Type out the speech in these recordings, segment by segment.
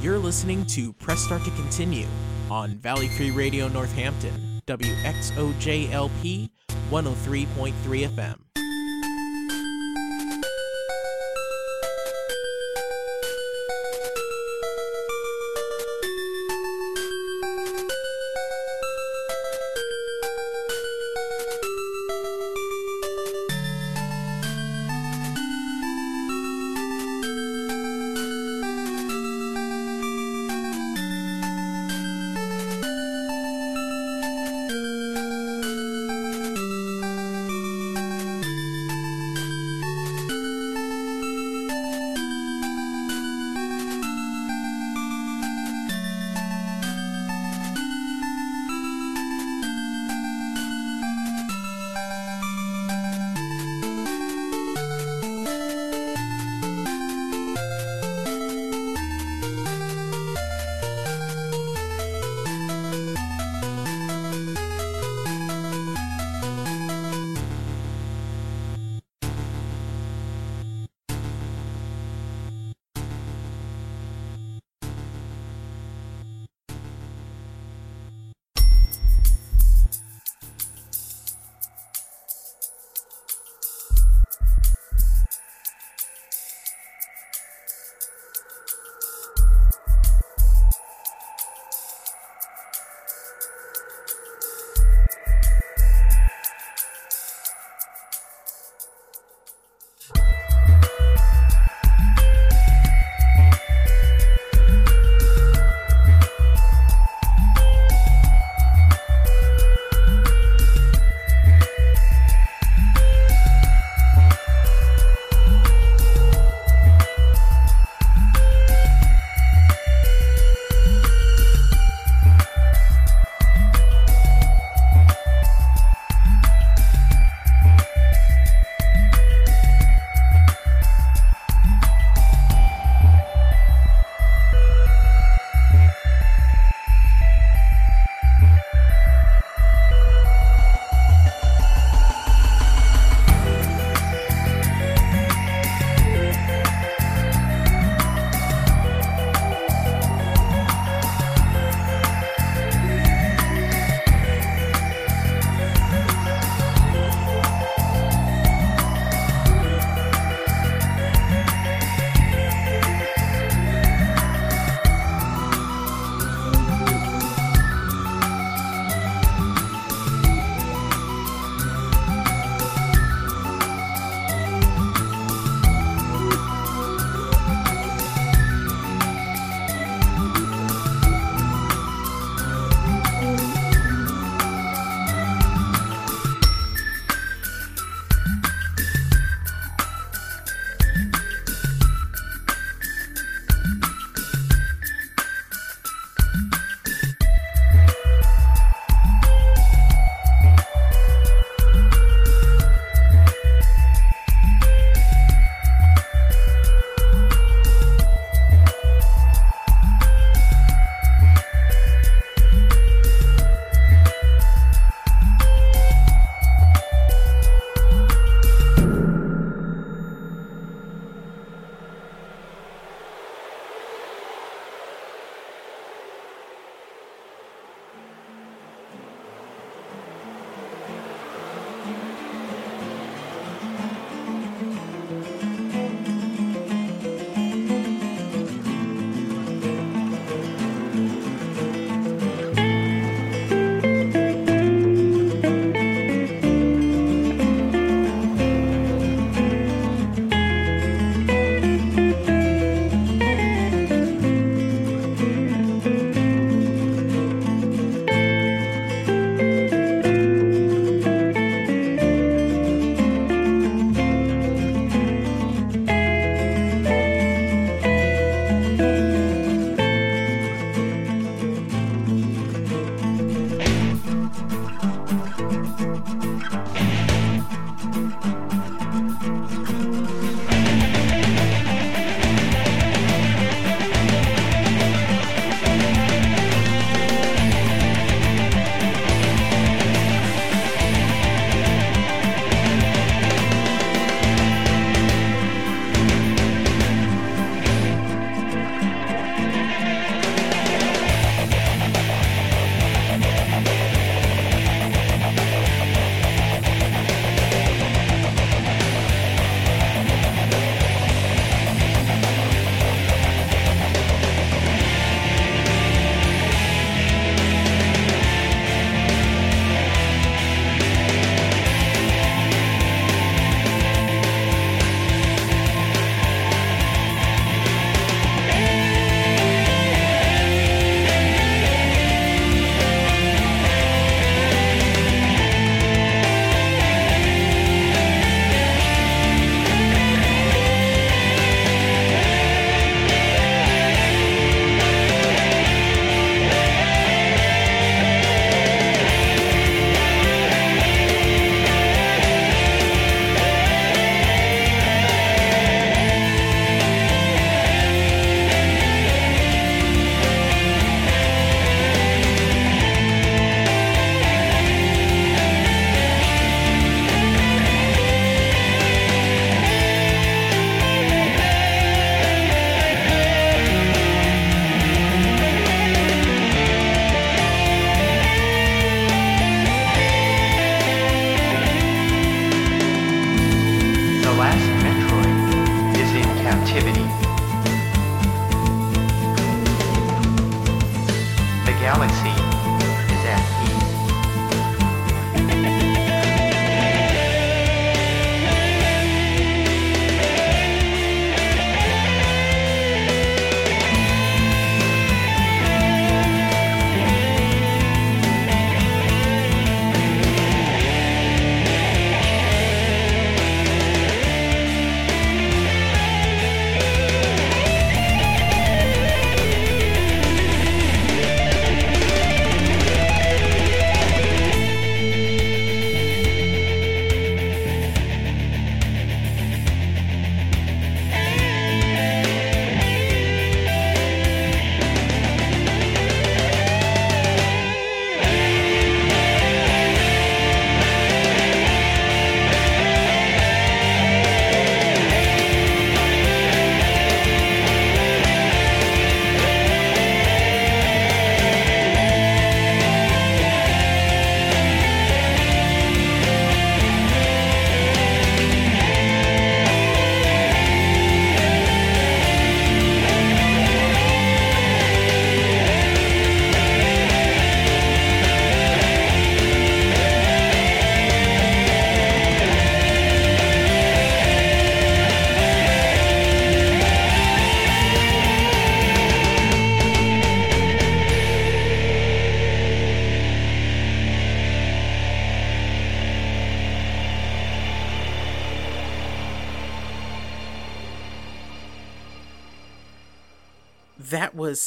You're listening to Press Start to Continue on Valley Free Radio Northampton, WXOJLP 103.3 FM.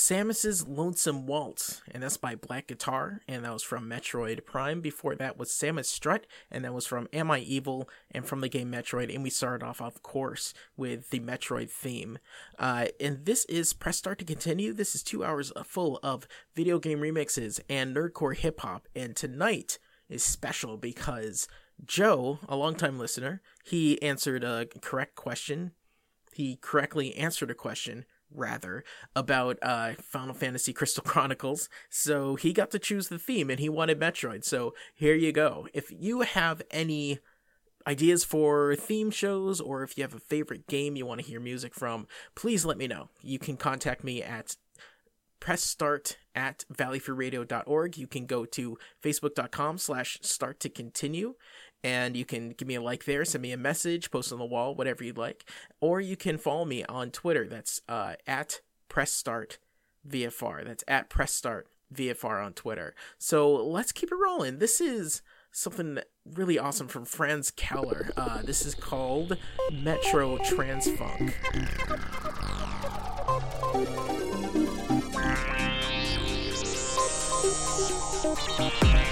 Samus's Lonesome Waltz, and that's by Black Guitar, and that was from Metroid Prime. Before that was Samus Strut, and that was from Am I Evil, and from the game Metroid. And we started off, of course, with the Metroid theme. Uh, and this is Press Start to Continue. This is two hours full of video game remixes and nerdcore hip hop. And tonight is special because Joe, a longtime listener, he answered a correct question. He correctly answered a question rather about uh, Final Fantasy Crystal Chronicles. So he got to choose the theme and he wanted Metroid. So here you go. If you have any ideas for theme shows or if you have a favorite game you want to hear music from, please let me know. You can contact me at press start at valleyfreeradio.org. You can go to facebook.com slash start to continue and you can give me a like there, send me a message, post on the wall, whatever you'd like, or you can follow me on Twitter. That's uh, at press start VFR. That's at press start VFR on Twitter. So let's keep it rolling. This is something really awesome from Franz Keller. Uh, this is called Metro Transfunk. Thank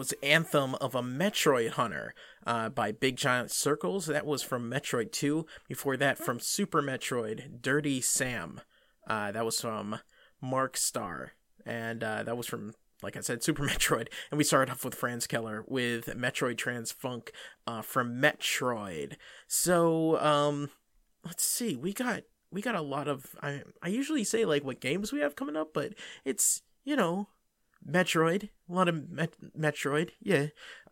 was Anthem of a Metroid Hunter uh, by Big Giant Circles. That was from Metroid 2. Before that, from Super Metroid, Dirty Sam. Uh, that was from Mark Star. And uh, that was from, like I said, Super Metroid. And we started off with Franz Keller with Metroid Transfunk uh, from Metroid. So, um, let's see. We got we got a lot of I I usually say like what games we have coming up, but it's you know Metroid, a lot of Met- Metroid, yeah.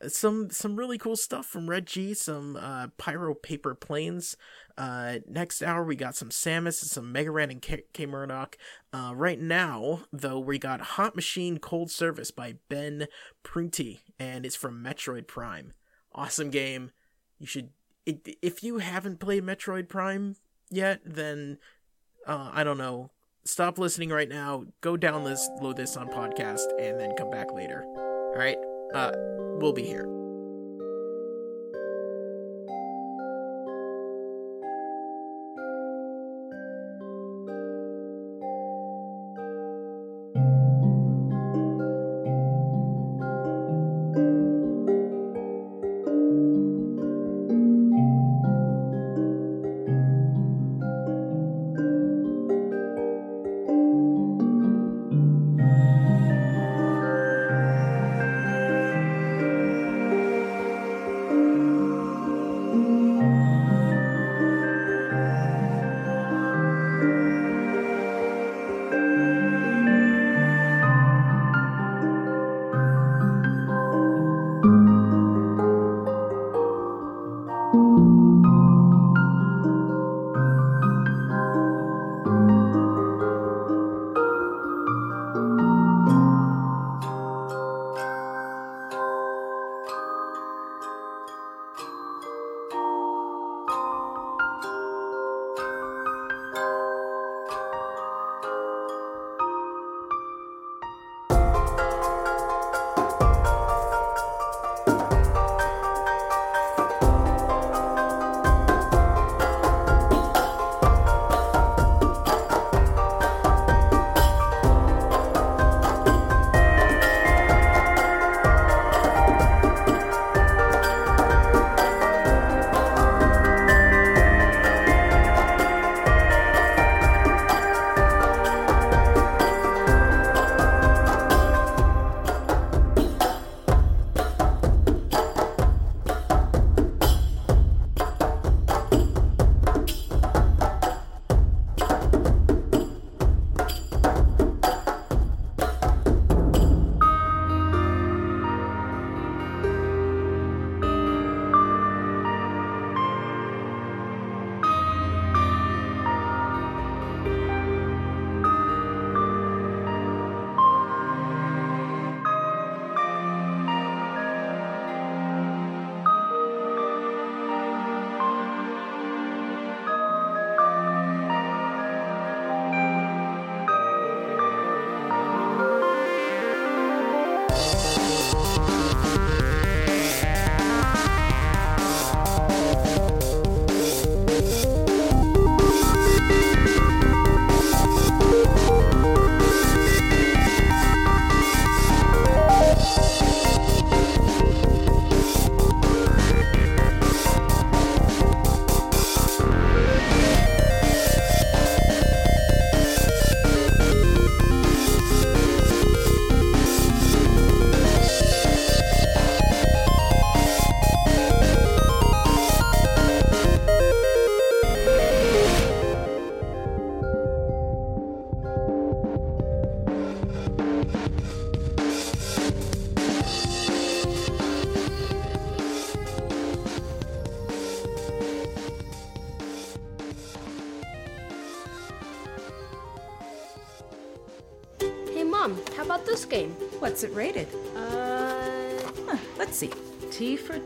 Some some really cool stuff from Red G, some uh, Pyro Paper Planes. Uh, next hour we got some Samus and some Mega Ran and K, K- Murdock. Uh, right now, though, we got Hot Machine Cold Service by Ben Prunty, and it's from Metroid Prime. Awesome game. You should if you haven't played Metroid Prime yet, then uh, I don't know stop listening right now, go download this on podcast, and then come back later. All right? Uh, we'll be here.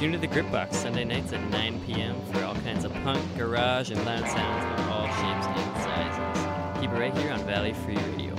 Tune to the Grip Box Sunday nights at 9 p.m. for all kinds of punk, garage, and loud sounds of all shapes and sizes. Keep it right here on Valley Free Radio.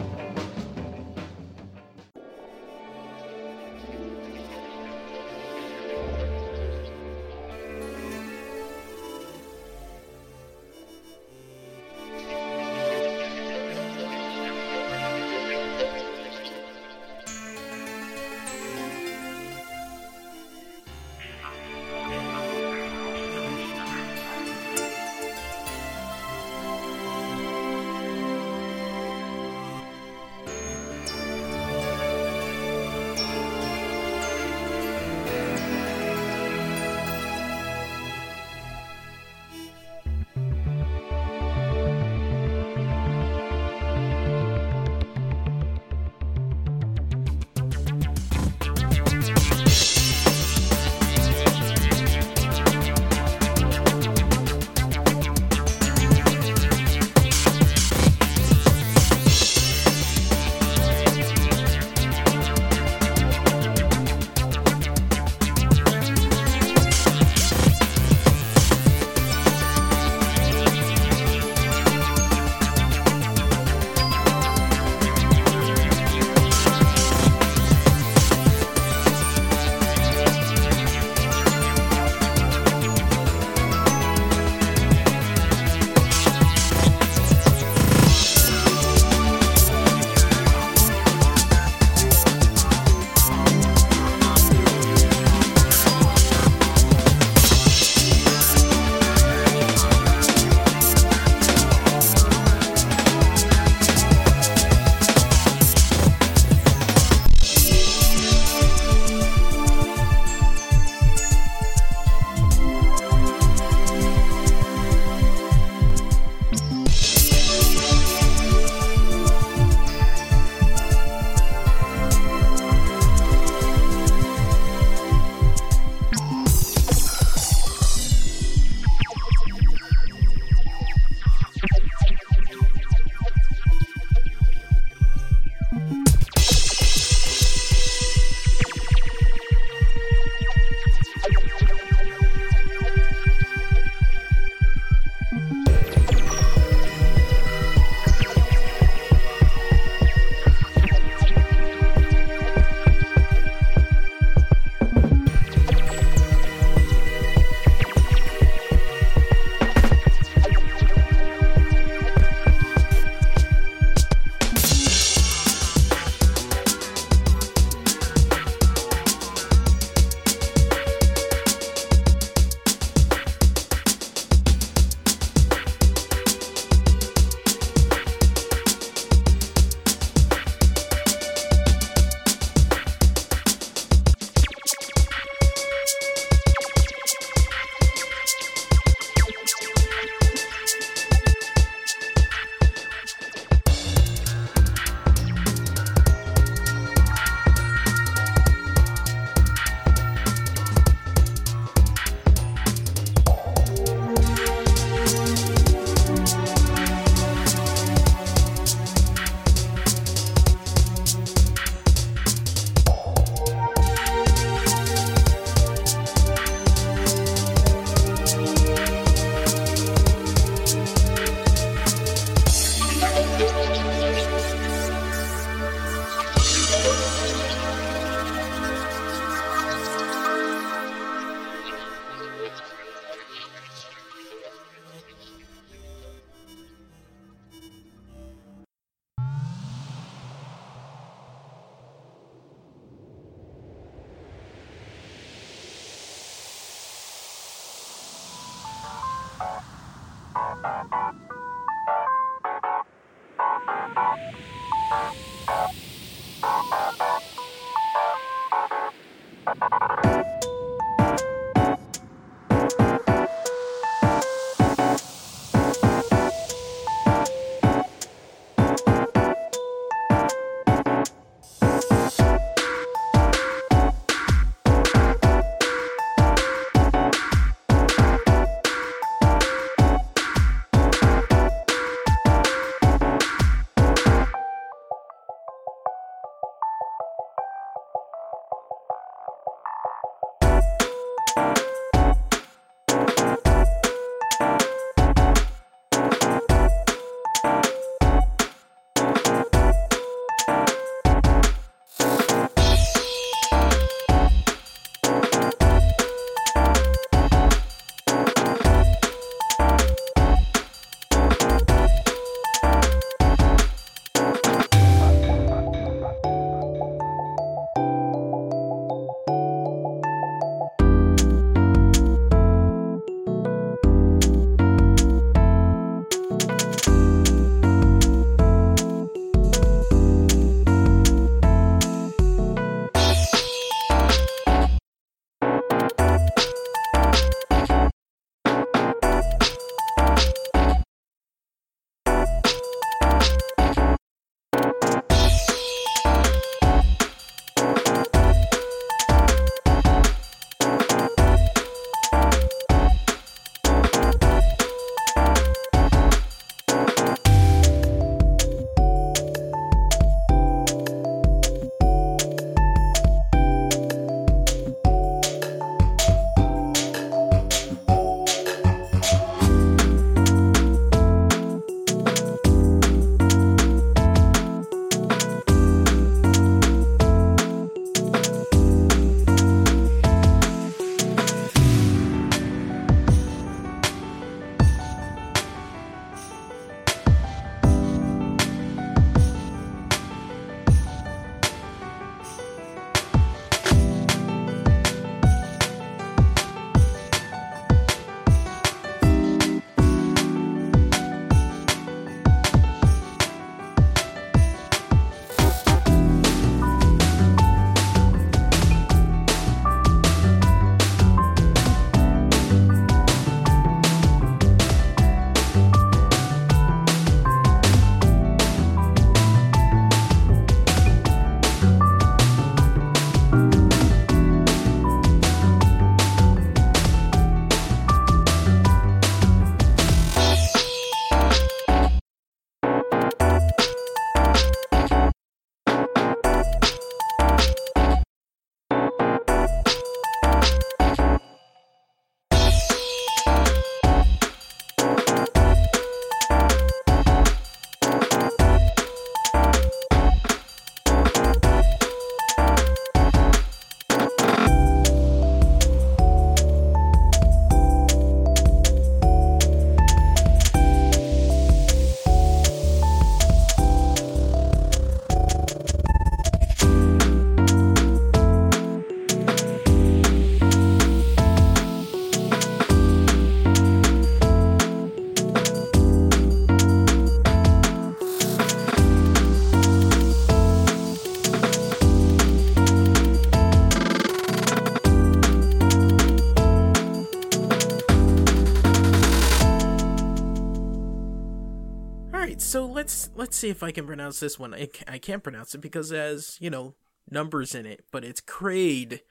Let's see if I can pronounce this one. I, I can't pronounce it because it has you know numbers in it, but it's Kraid,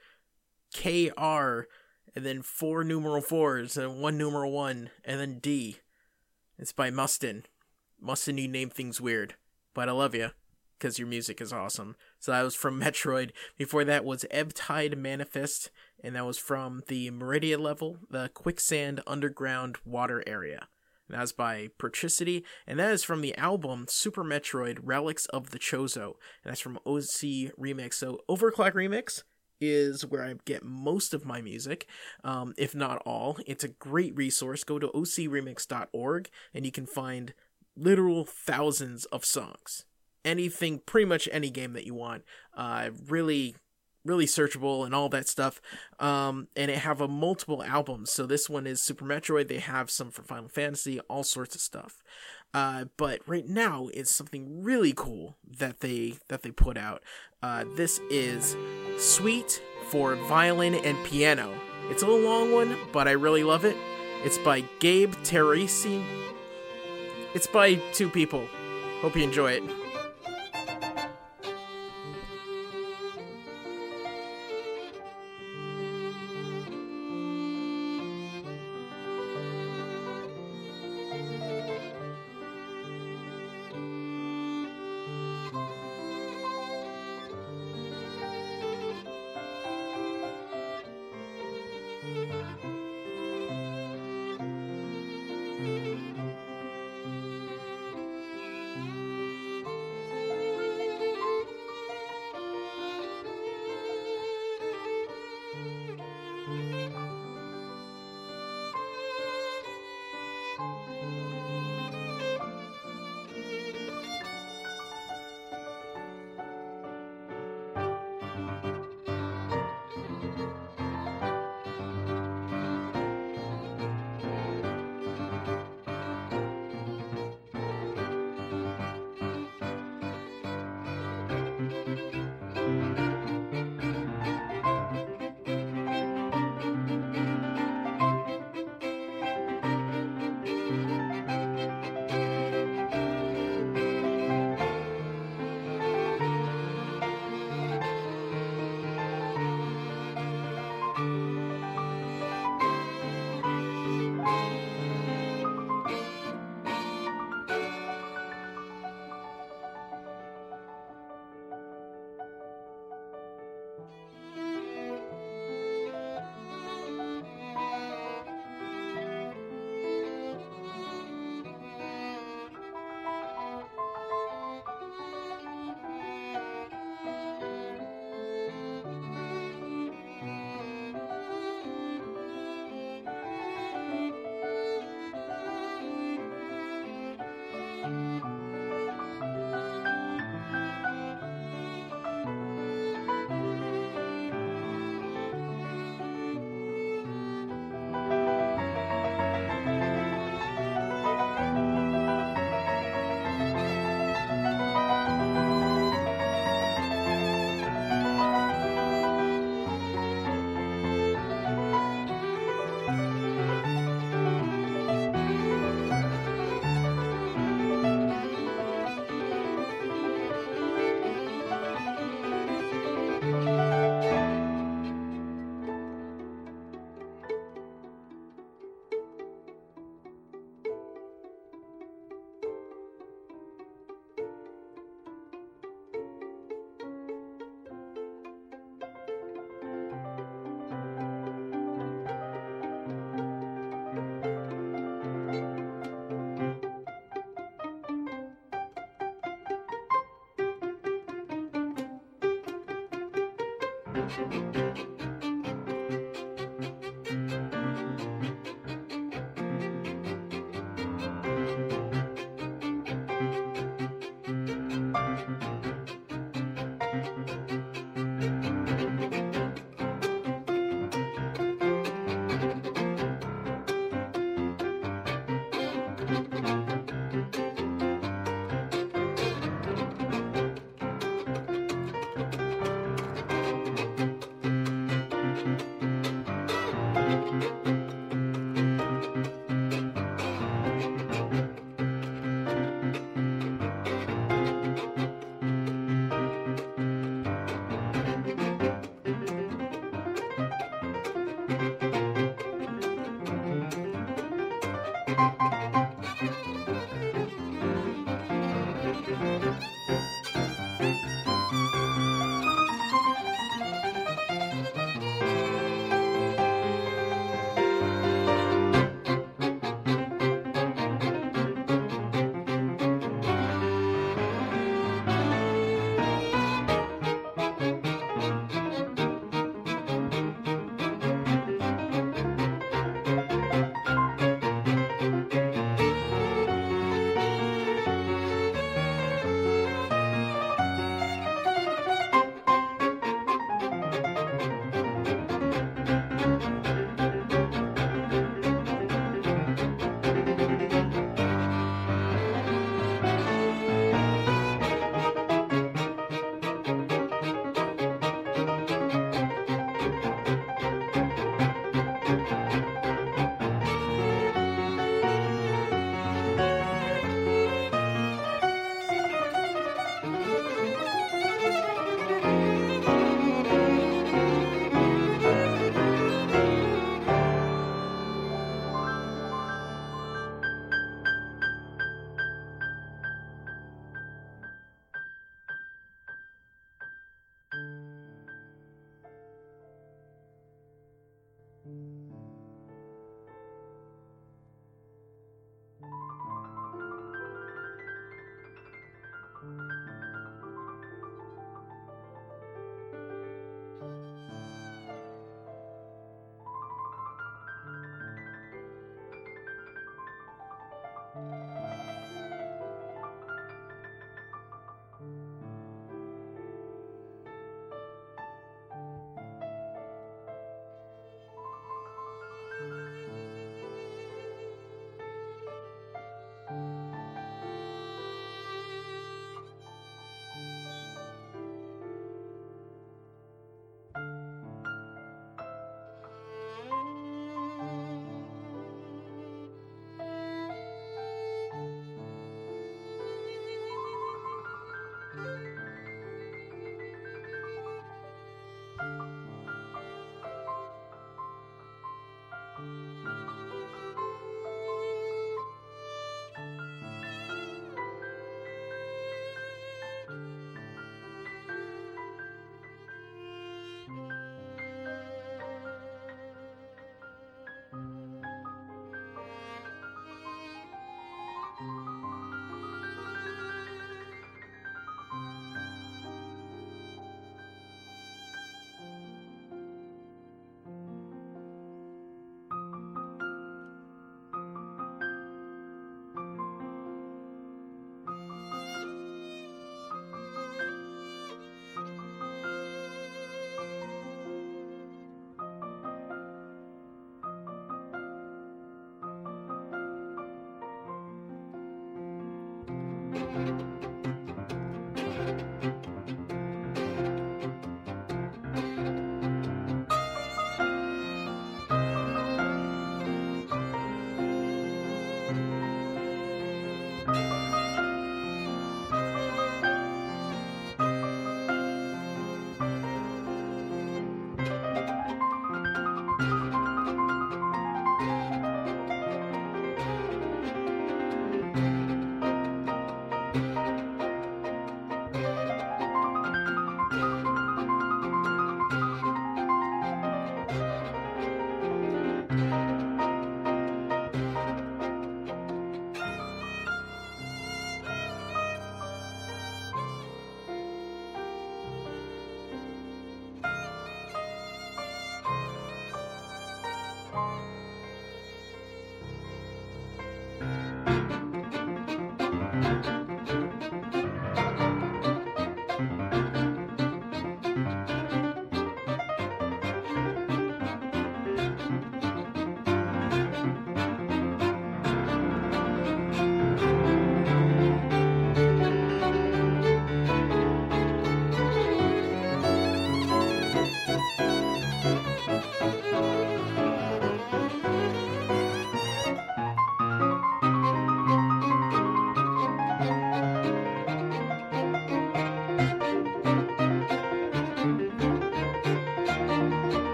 K R, and then four numeral fours and one numeral one and then D. It's by Mustin. Mustin, you name things weird, but I love you because your music is awesome. So that was from Metroid. Before that was Ebb Tide Manifest, and that was from the Maridia level, the Quicksand Underground Water Area. And that was by Pertricity, and that is from the album Super Metroid Relics of the Chozo. And that's from OC Remix. So Overclock Remix is where I get most of my music, um, if not all. It's a great resource. Go to ocremix.org and you can find literal thousands of songs. Anything, pretty much any game that you want. Uh, really, really searchable and all that stuff. Um, and it have a multiple albums. So this one is Super Metroid. They have some for Final Fantasy, all sorts of stuff. Uh, but right now it's something really cool that they that they put out. Uh, this is Suite for violin and piano. It's a little long one, but I really love it. It's by Gabe Teresi. It's by two people. Hope you enjoy it.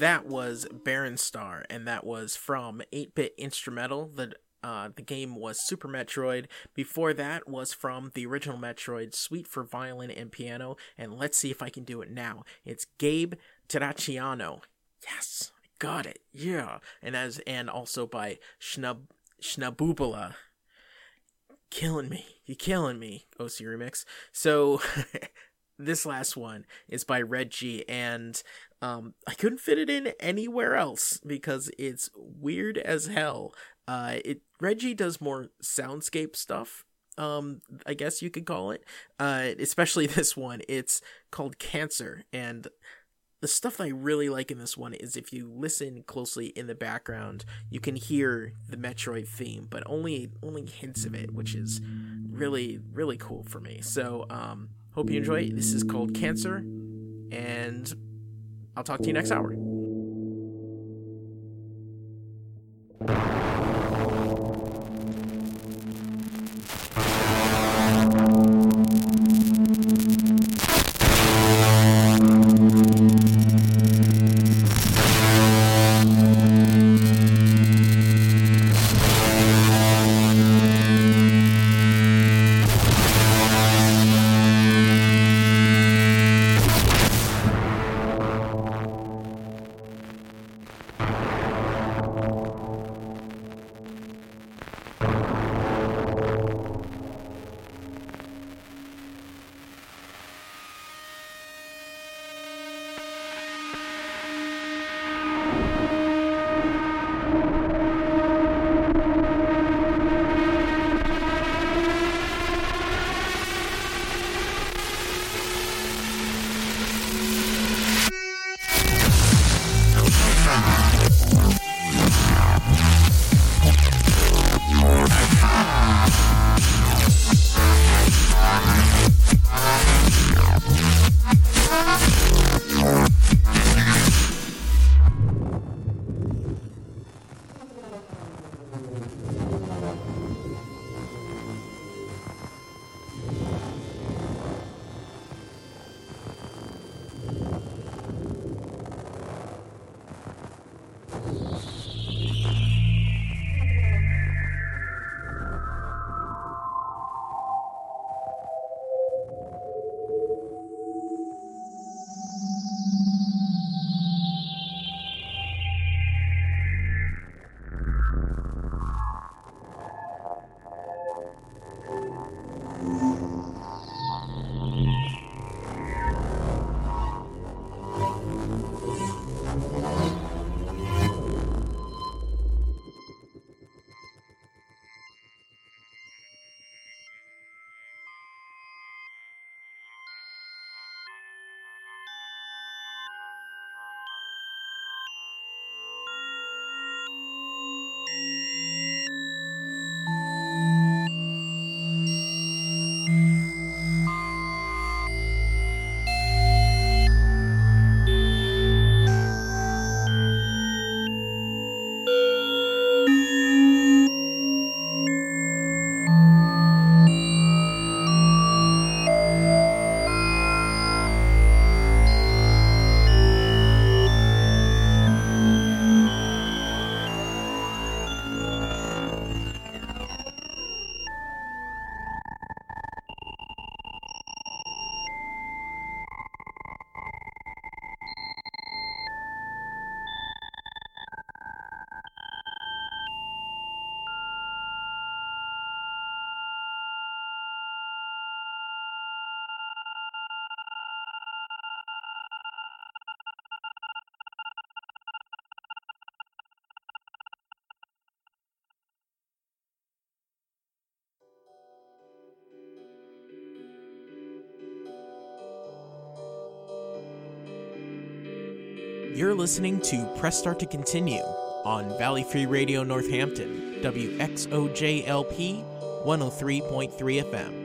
that was Baron Star, and that was from 8 Bit Instrumental. The uh, the game was Super Metroid. Before that was from the original Metroid, Suite for Violin and Piano. And let's see if I can do it now. It's Gabe Terracciano. Yes, I got it. Yeah, and as and also by Schnub Schnabubala. Killing me. You killing me, OC Remix. So this last one is by Red G, and um, I couldn't fit it in anywhere else because it's weird as hell. Uh, it Reggie does more soundscape stuff. Um, I guess you could call it. Uh, especially this one. It's called Cancer, and the stuff that I really like in this one is if you listen closely in the background, you can hear the Metroid theme, but only only hints of it, which is really really cool for me. So, um, hope you enjoy. This is called Cancer, and I'll talk to you next hour. You're listening to Press Start to Continue on Valley Free Radio Northampton, WXOJLP 103.3 FM.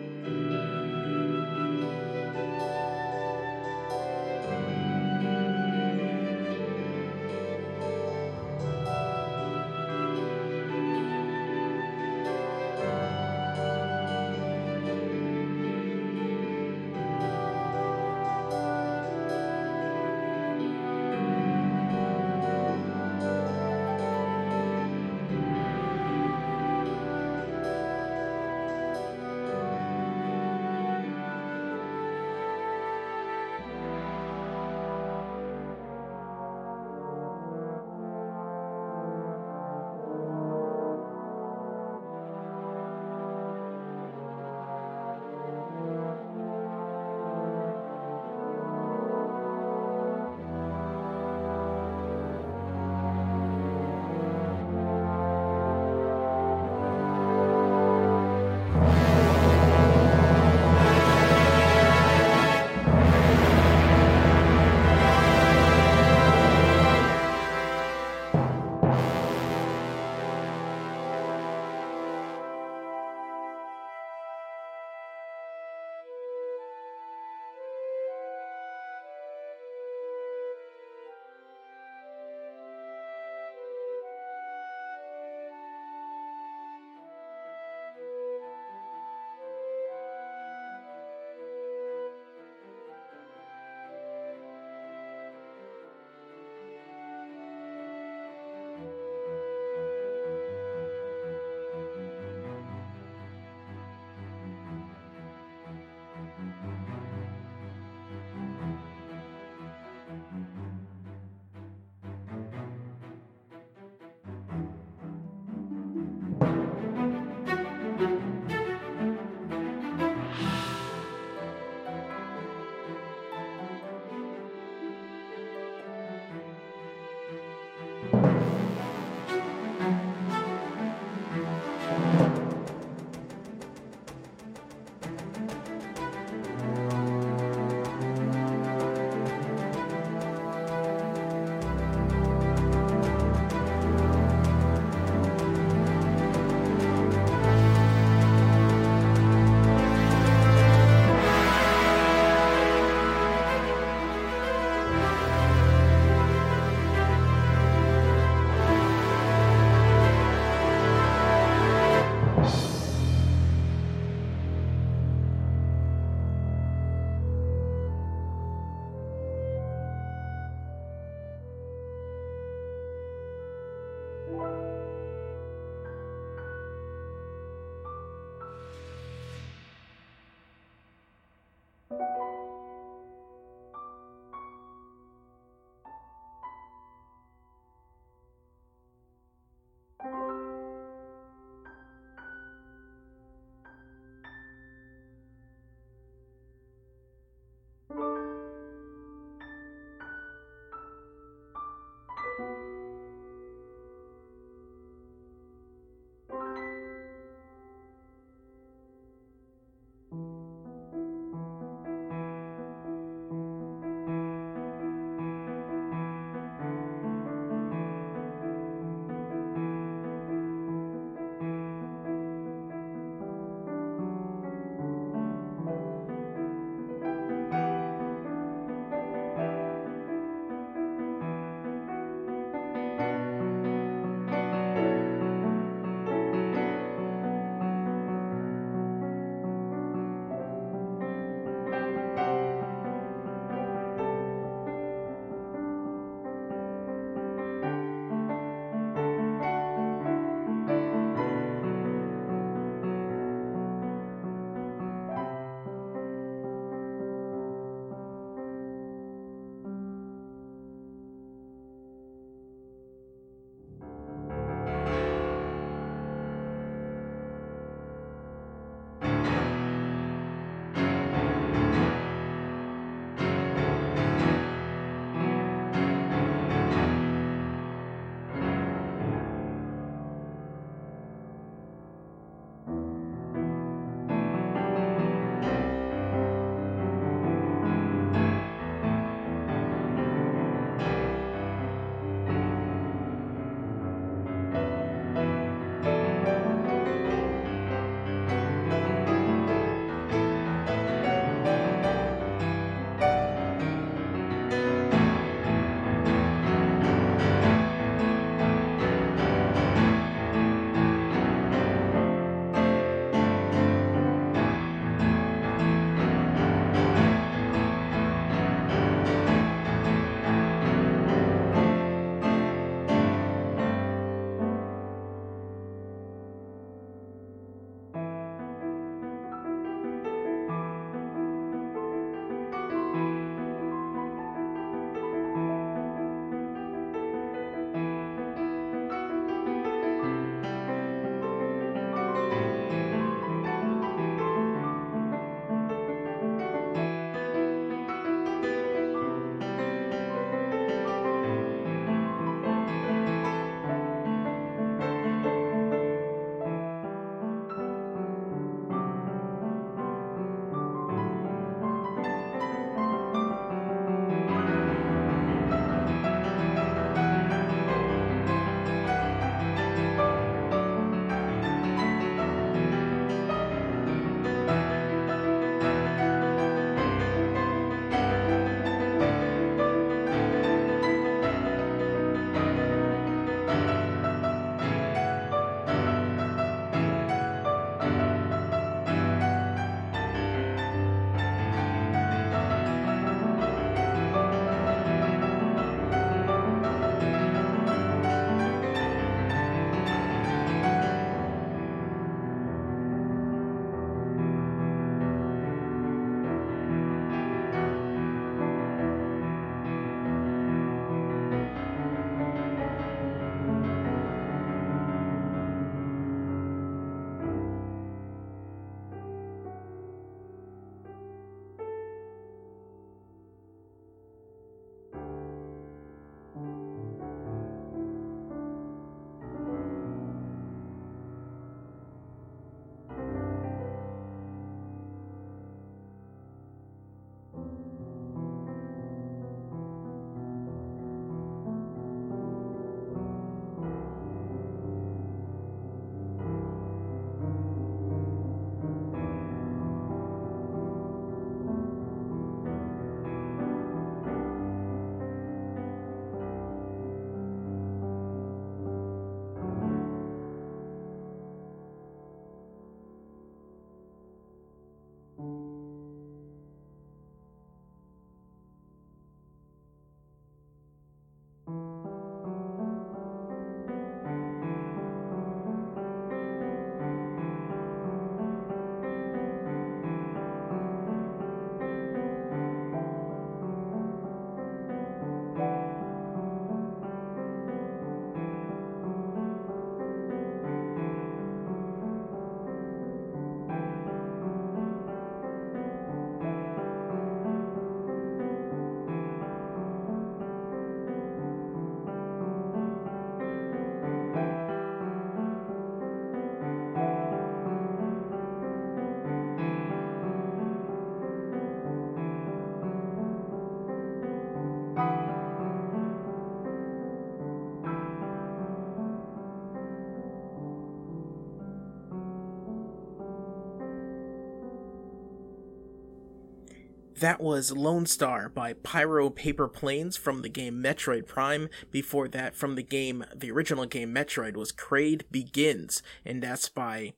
That was Lone Star by Pyro Paper Planes from the game Metroid Prime. Before that, from the game, the original game Metroid was Kraid Begins, and that's by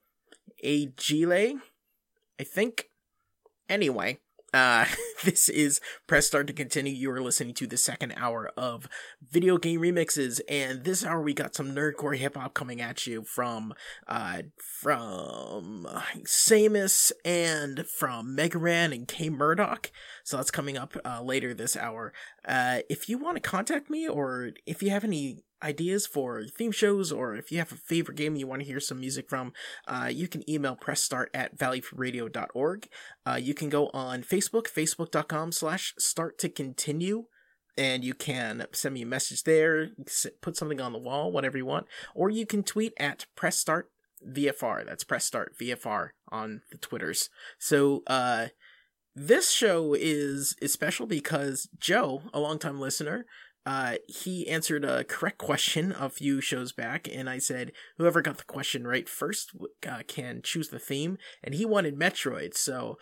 Agile, I think. Anyway, uh, this is Press Start to Continue. You are listening to the second hour of video game remixes, and this hour we got some nerdcore hip hop coming at you from, uh, from Samus and from Mega Ran and K Murdock. So that's coming up uh, later this hour. Uh, if you want to contact me, or if you have any ideas for theme shows or if you have a favorite game you want to hear some music from, uh, you can email pressstart at valleyradio.org. Uh, you can go on facebook Facebook, facebook.com slash start to continue. And you can send me a message there, put something on the wall, whatever you want. Or you can tweet at press start VFR. That's press start VFR on the Twitters. So, uh, this show is, is special because Joe, a longtime listener, uh, he answered a correct question a few shows back, and I said whoever got the question right first uh, can choose the theme, and he wanted Metroid. So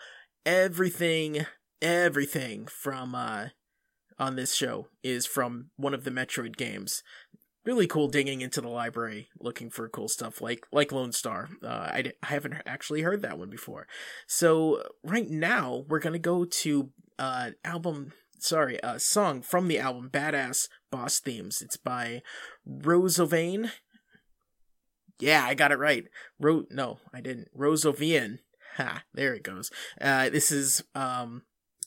everything, everything from uh, on this show is from one of the Metroid games. Really cool digging into the library looking for cool stuff like like Lone Star. Uh, I, I haven't actually heard that one before. So right now we're gonna go to uh album sorry, a song from the album Badass Boss Themes. It's by Rose Rosovain. Yeah, I got it right. Ro no, I didn't. Rosovian. Ha, there it goes. Uh, this is um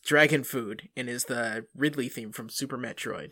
Dragon Food and is the Ridley theme from Super Metroid.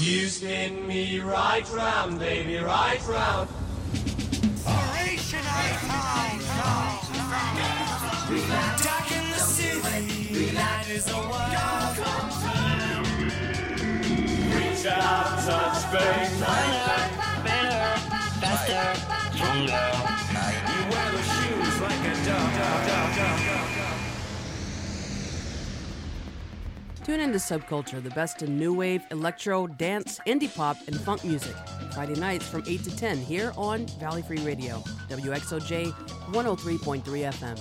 You spin me right round, baby, right round. Dark in the city, light is a wonder. Reach out, touch, bang, You wear the shoes like a dog, dog, dog, dog, Tune into Subculture, the best in new wave, electro, dance, indie pop, and funk music. Friday nights from 8 to 10 here on Valley Free Radio, WXOJ 103.3 FM.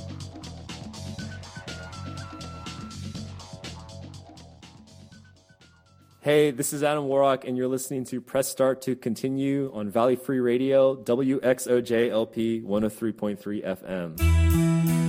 Hey, this is Adam Warrock, and you're listening to Press Start to Continue on Valley Free Radio, WXOJ LP 103.3 FM.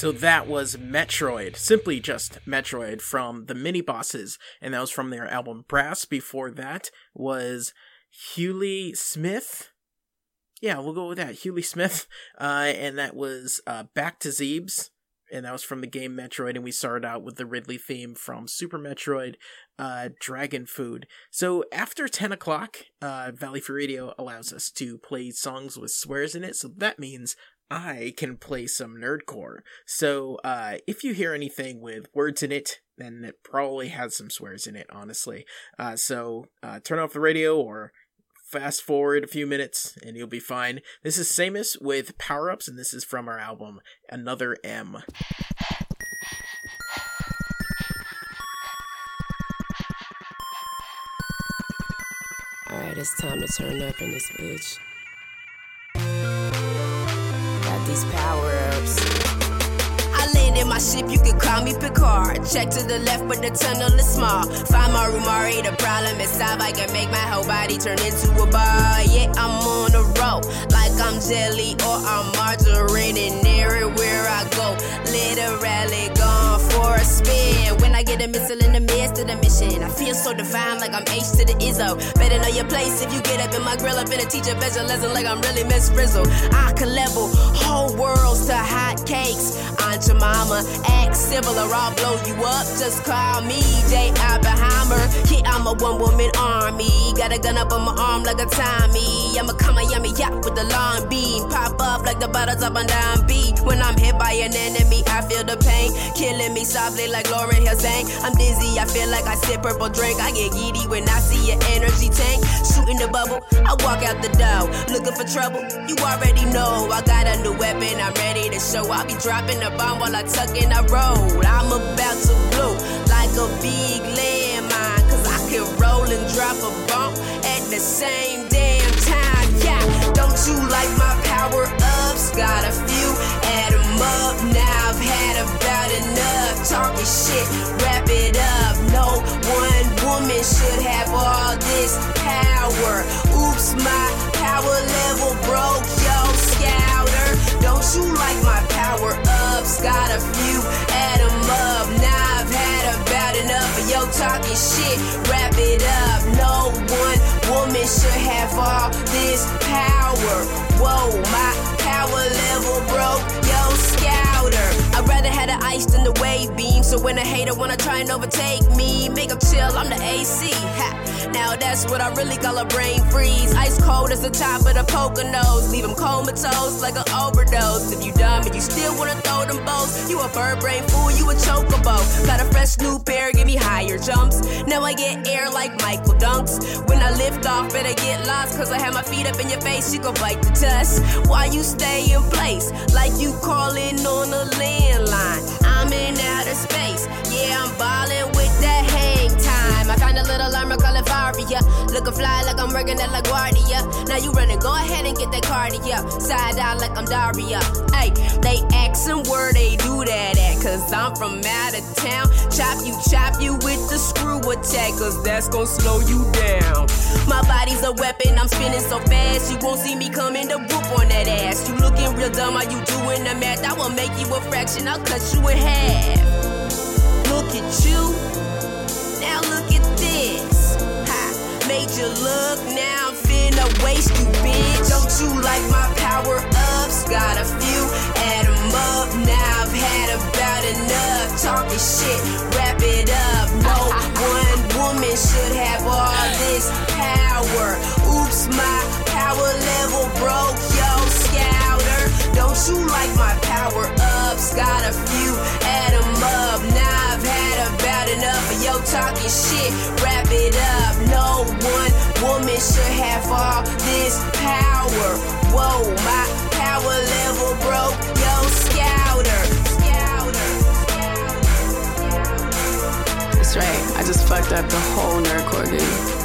So that was Metroid, simply just Metroid from the mini bosses, and that was from their album Brass. Before that was Hewley Smith. Yeah, we'll go with that. Hewley Smith. Uh, and that was uh, Back to Zebes. And that was from the game Metroid. And we started out with the Ridley theme from Super Metroid, uh, Dragon Food. So after 10 o'clock, uh, Valley Free Radio allows us to play songs with swears in it. So that means I can play some nerdcore. So uh, if you hear anything with words in it, then it probably has some swears in it, honestly. Uh, so uh, turn off the radio or fast forward a few minutes and you'll be fine. This is Samus with Power Ups, and this is from our album Another M. Alright, it's time to turn up in this bitch. These power ups. I landed my ship, you can call me Picard. Check to the left, but the tunnel is small. Find my room, already the problem is solved. I can make my whole body turn into a bar. Yeah, I'm on a roll, like I'm jelly or I'm margarine. And everywhere I go, literally a spin. When I get a missile in the midst of the mission, I feel so divine, like I'm H to the Izzo. Better know your place if you get up in my grill. Up in a teacher, bet lesson like I'm really Miss Frizzle. I can level whole worlds to hot cakes. Aunt mama, act civil or I'll blow you up. Just call me J. Oppenheimer. Yeah, I'm a one woman army. Got a gun up on my arm like a Tommy. I'm a comma yummy yacht with the long beam. Pop up like the bottles up on down B. When I'm hit by an enemy, I feel the pain. Killing me like Lauryn Hill sang. I'm dizzy, I feel like I sip purple drink. I get giddy when I see an energy tank. Shooting the bubble, I walk out the door. Looking for trouble, you already know. I got a new weapon, I'm ready to show. I'll be dropping a bomb while I tuck in a road. I'm about to blow like a big landmine. Cause I can roll and drop a bomb at the same damn time. Yeah, don't you like my power ups? Got a few, up. Now I've had about enough. Talking shit, wrap it up. No one woman should have all this power. Oops, my power level broke, yo, scouter. Don't you like my power ups? Got a few, add 'em up. Now yo talking shit. Wrap it up. No one woman should have all this power. Whoa, my power level broke, yo, scouter. I'd rather have the ice than the wave beam. So when a hater wanna try and overtake me, make 'em chill, I'm the AC. Ha. Now that's what I really call a brain freeze. Ice cold as the top of the poker nose. Leave 'em comatose like an overdose. If you dumb and you still wanna throw them bows, you a bird brain fool, you a chocobo. Got a fresh new pair, give me higher jumps. Now I get air like Michael Dunks. When I lift off, better get lost, cause I have my feet up in your face, you gon' bite the dust. Why you stay in place? Like you calling on a landline. I'm in outer space, yeah, I'm ballin' called Looking fly like I'm working at LaGuardia. Now you running, go ahead and get that cardio. Side out like I'm Daria. Hey, they asking where they do that at, cause I'm from out of town. Chop you, chop you with the screw attack, cause that's gonna slow you down. My body's a weapon, I'm spinning so fast, you won't see me coming to whoop on that ass. You looking real dumb, are you doing the math? I will make you a fraction, I'll cut you in half. Look at you, you look, now I'm finna waste you, bitch. Don't you like my power ups? Got a few, add 'em up. Now I've had about enough. Talking shit, wrap it up. No one woman should have all this power. Oops, my power level broke, yo, scouter. Don't you like my power ups? Got a few, add 'em up. Now enough of yo talking shit. Wrap it up. No one woman should have all this power. Whoa, my power level broke. Scouter. That's right. I just fucked up the whole nerdcore game.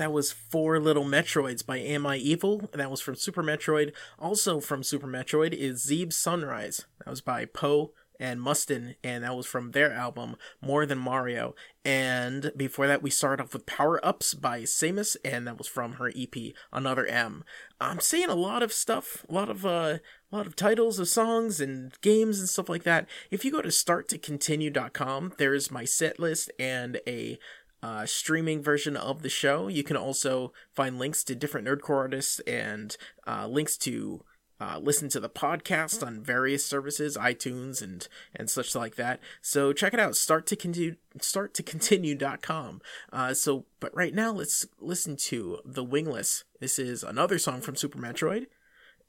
That was Four Little Metroids by Am I Evil? That was from Super Metroid. Also from Super Metroid is Zeeb Sunrise. That was by Poe and Mustin, and that was from their album More Than Mario. And before that, we started off with Power Ups by Samus, and that was from her EP Another M. I'm seeing a lot of stuff, a lot of uh, a lot of titles of songs and games and stuff like that. If you go to starttocontinue.com, there's my set list and a uh, streaming version of the show. You can also find links to different nerdcore artists and uh, links to uh, listen to the podcast on various services, iTunes and and such like that. So check it out. Start to continue. Start to continue. continue.com. Uh, so, but right now, let's listen to the Wingless. This is another song from Super Metroid,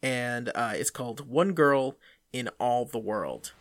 and uh, it's called "One Girl in All the World."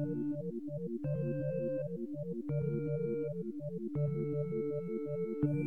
Thank you.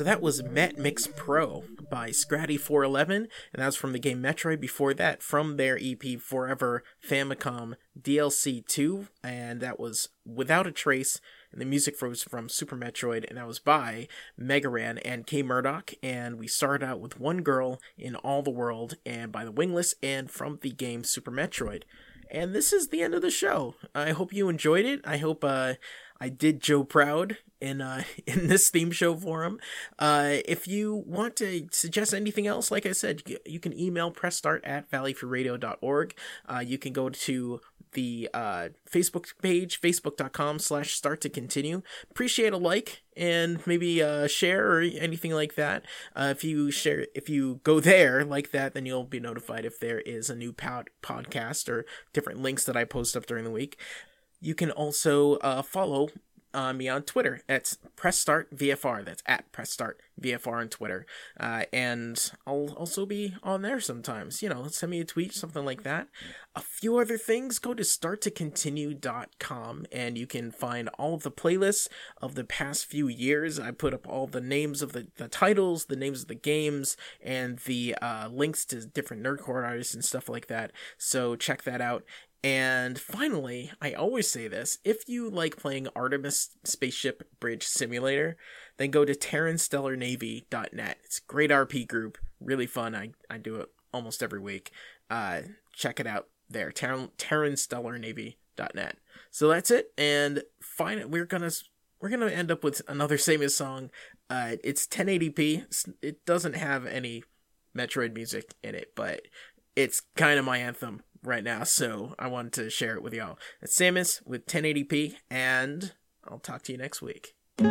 So that was Met Mix Pro by Scratty411, and that was from the game Metroid. Before that, from their EP Forever Famicom DLC 2, and that was Without a Trace. And the music was from Super Metroid, and that was by Mega Ran and K Murdock. And we started out with One Girl in All the World, and by the Wingless, and from the game Super Metroid. And this is the end of the show. I hope you enjoyed it. I hope uh, I did Joe proud in uh, in this theme show forum. Uh, if you want to suggest anything else, like I said, you can email pressstart at valleyfreeradio.org. Uh, you can go to the uh, Facebook page, facebook.com slash start to continue. Appreciate a like and maybe uh, share or anything like that. Uh, if you share, if you go there like that, then you'll be notified if there is a new pod- podcast or different links that I post up during the week. You can also uh, follow uh, me on Twitter. It's Press Start VFR. That's at Press Start VFR on Twitter. Uh, and I'll also be on there sometimes. You know, send me a tweet, something like that. A few other things, go to starttocontinue.com and you can find all of the playlists of the past few years. I put up all the names of the, the titles, the names of the games, and the uh, links to different nerdcore artists and stuff like that. So check that out. And finally, I always say this if you like playing Artemis Spaceship Bridge Simulator, then go to TerranStellarNavy.net. It's a great RP group, really fun. I, I do it almost every week. Uh, check it out there, Terran, TerranStellarNavy.net. So that's it. And fine, we're gonna we're gonna end up with another Samus song. Uh, it's 1080p. It doesn't have any Metroid music in it, but it's kind of my anthem right now, so I wanted to share it with y'all. It's Samus with 1080p, and I'll talk to you next week.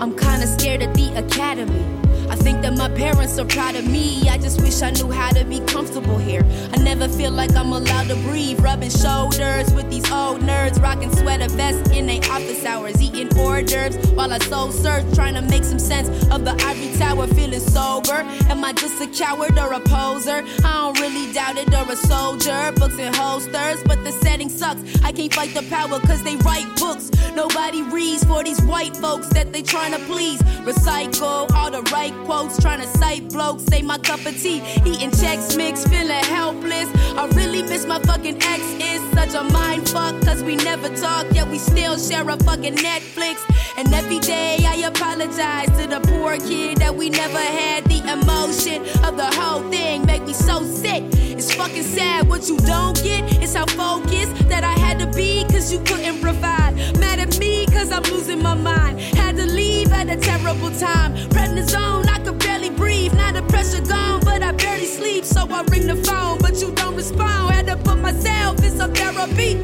I'm kinda scared of the academy. I think that my parents are proud of me. Just wish I knew how to be comfortable here. I never feel like I'm allowed to breathe. Rubbing shoulders with these old nerds, rocking sweater vests in their office hours, eating hors d'oeuvres while I soul search, trying to make some sense of the ivory tower, feeling sober. Am I just a coward or a poser? I don't really doubt it, or a soldier. Books and holsters, but the setting sucks. I can't fight the power cause they write books. Nobody for these white folks that they trying to please. Recycle all the right quotes, trying to cite blokes, say my cup of tea, eating checks mixed, feeling helpless. I really miss my fucking ex, is such a mind fuck, cause we never talk, yet we still share a fucking Netflix. And every day I apologize to the poor kid that we never had. The emotion of the whole thing make me so sick. It's fucking sad what you don't get is how focused that I had to be, cause you couldn't provide. Mad at me, cause I'm losing my mind. Had to leave at a terrible time. Prednisone, I could barely breathe. Now the pressure gone, but I barely sleep. So I ring the phone, but you don't respond. Had to put myself in some therapy.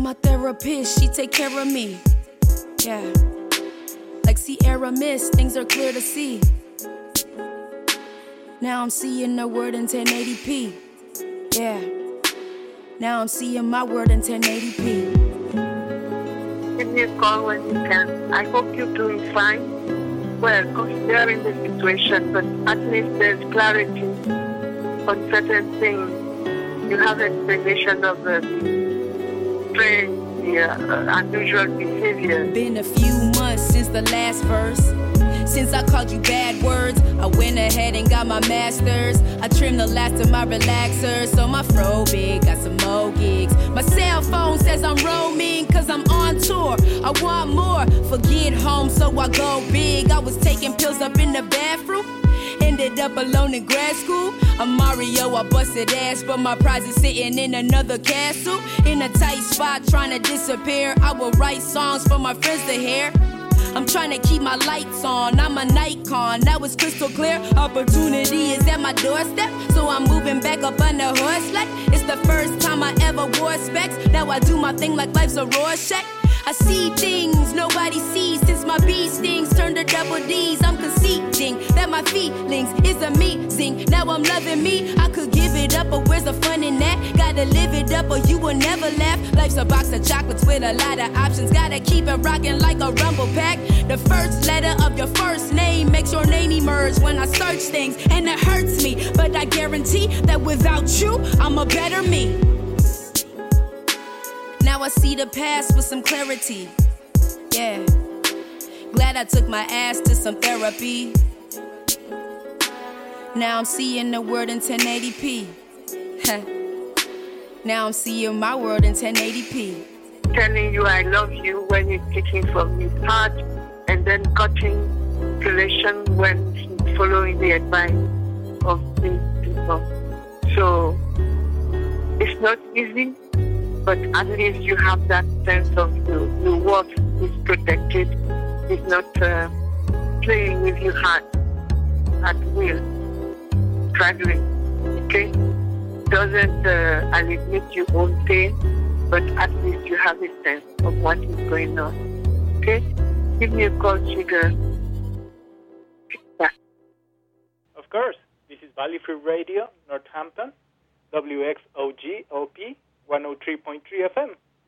My therapist, she take care of me. Yeah. Like Sierra Mist, things are clear to see. Now I'm seeing the word in 1080p. Yeah. Now I'm seeing my word in 1080p. Give me a call when you can. I hope you're doing fine. Well, considering the situation, but at least there's clarity on certain things. You have explanation of the unusual behavior. Been a few months since the last verse. Since I called you bad words, I went ahead and got my masters. I trimmed the last of my relaxers, so my fro big, got some more gigs. My cell phone says I'm roaming, cause I'm on tour. I want more, forget home, so I go big. I was taking pills up in the bathroom. Ended up alone in grad school. I'm Mario, I busted ass, but my prize is sitting in another castle. In a tight spot, trying to disappear. I will write songs for my friends to hear. I'm trying to keep my lights on. I'm a Nikon, now it's crystal clear. Opportunity is at my doorstep, so I'm moving back up on the horse. It's the first time I ever wore specs. Now I do my thing like life's a Rorschach. I see things nobody sees since my bee stings turned to double D's. I'm conceding that my feelings is amazing. Now I'm loving me. I could give it up, but where's the fun in that? Gotta live it up, or you will never laugh. Life's a box of chocolates with a lot of options. Gotta keep it rocking like a rumble pack. The first letter of your first name makes your name emerge when I search things, and it hurts me. But I guarantee that without you, I'm a better me. Now I see the past with some clarity. Yeah. Glad I took my ass to some therapy. Now I'm seeing the world in 1080p. now I'm seeing my world in 1080p. Telling you I love you when he's taking from his heart and then cutting relation when following the advice of these people. So it's not easy, but at least you have that sense of your, your worth is protected. He's not uh, playing with your heart at will, struggling. Okay? Doesn't uh, alleviate your own pain, but at least you have a sense of what is going on. Okay? Give me a call, Sugar. Of course, this is Valley Free Radio, Northampton, WXOJ LP 103.3 FM.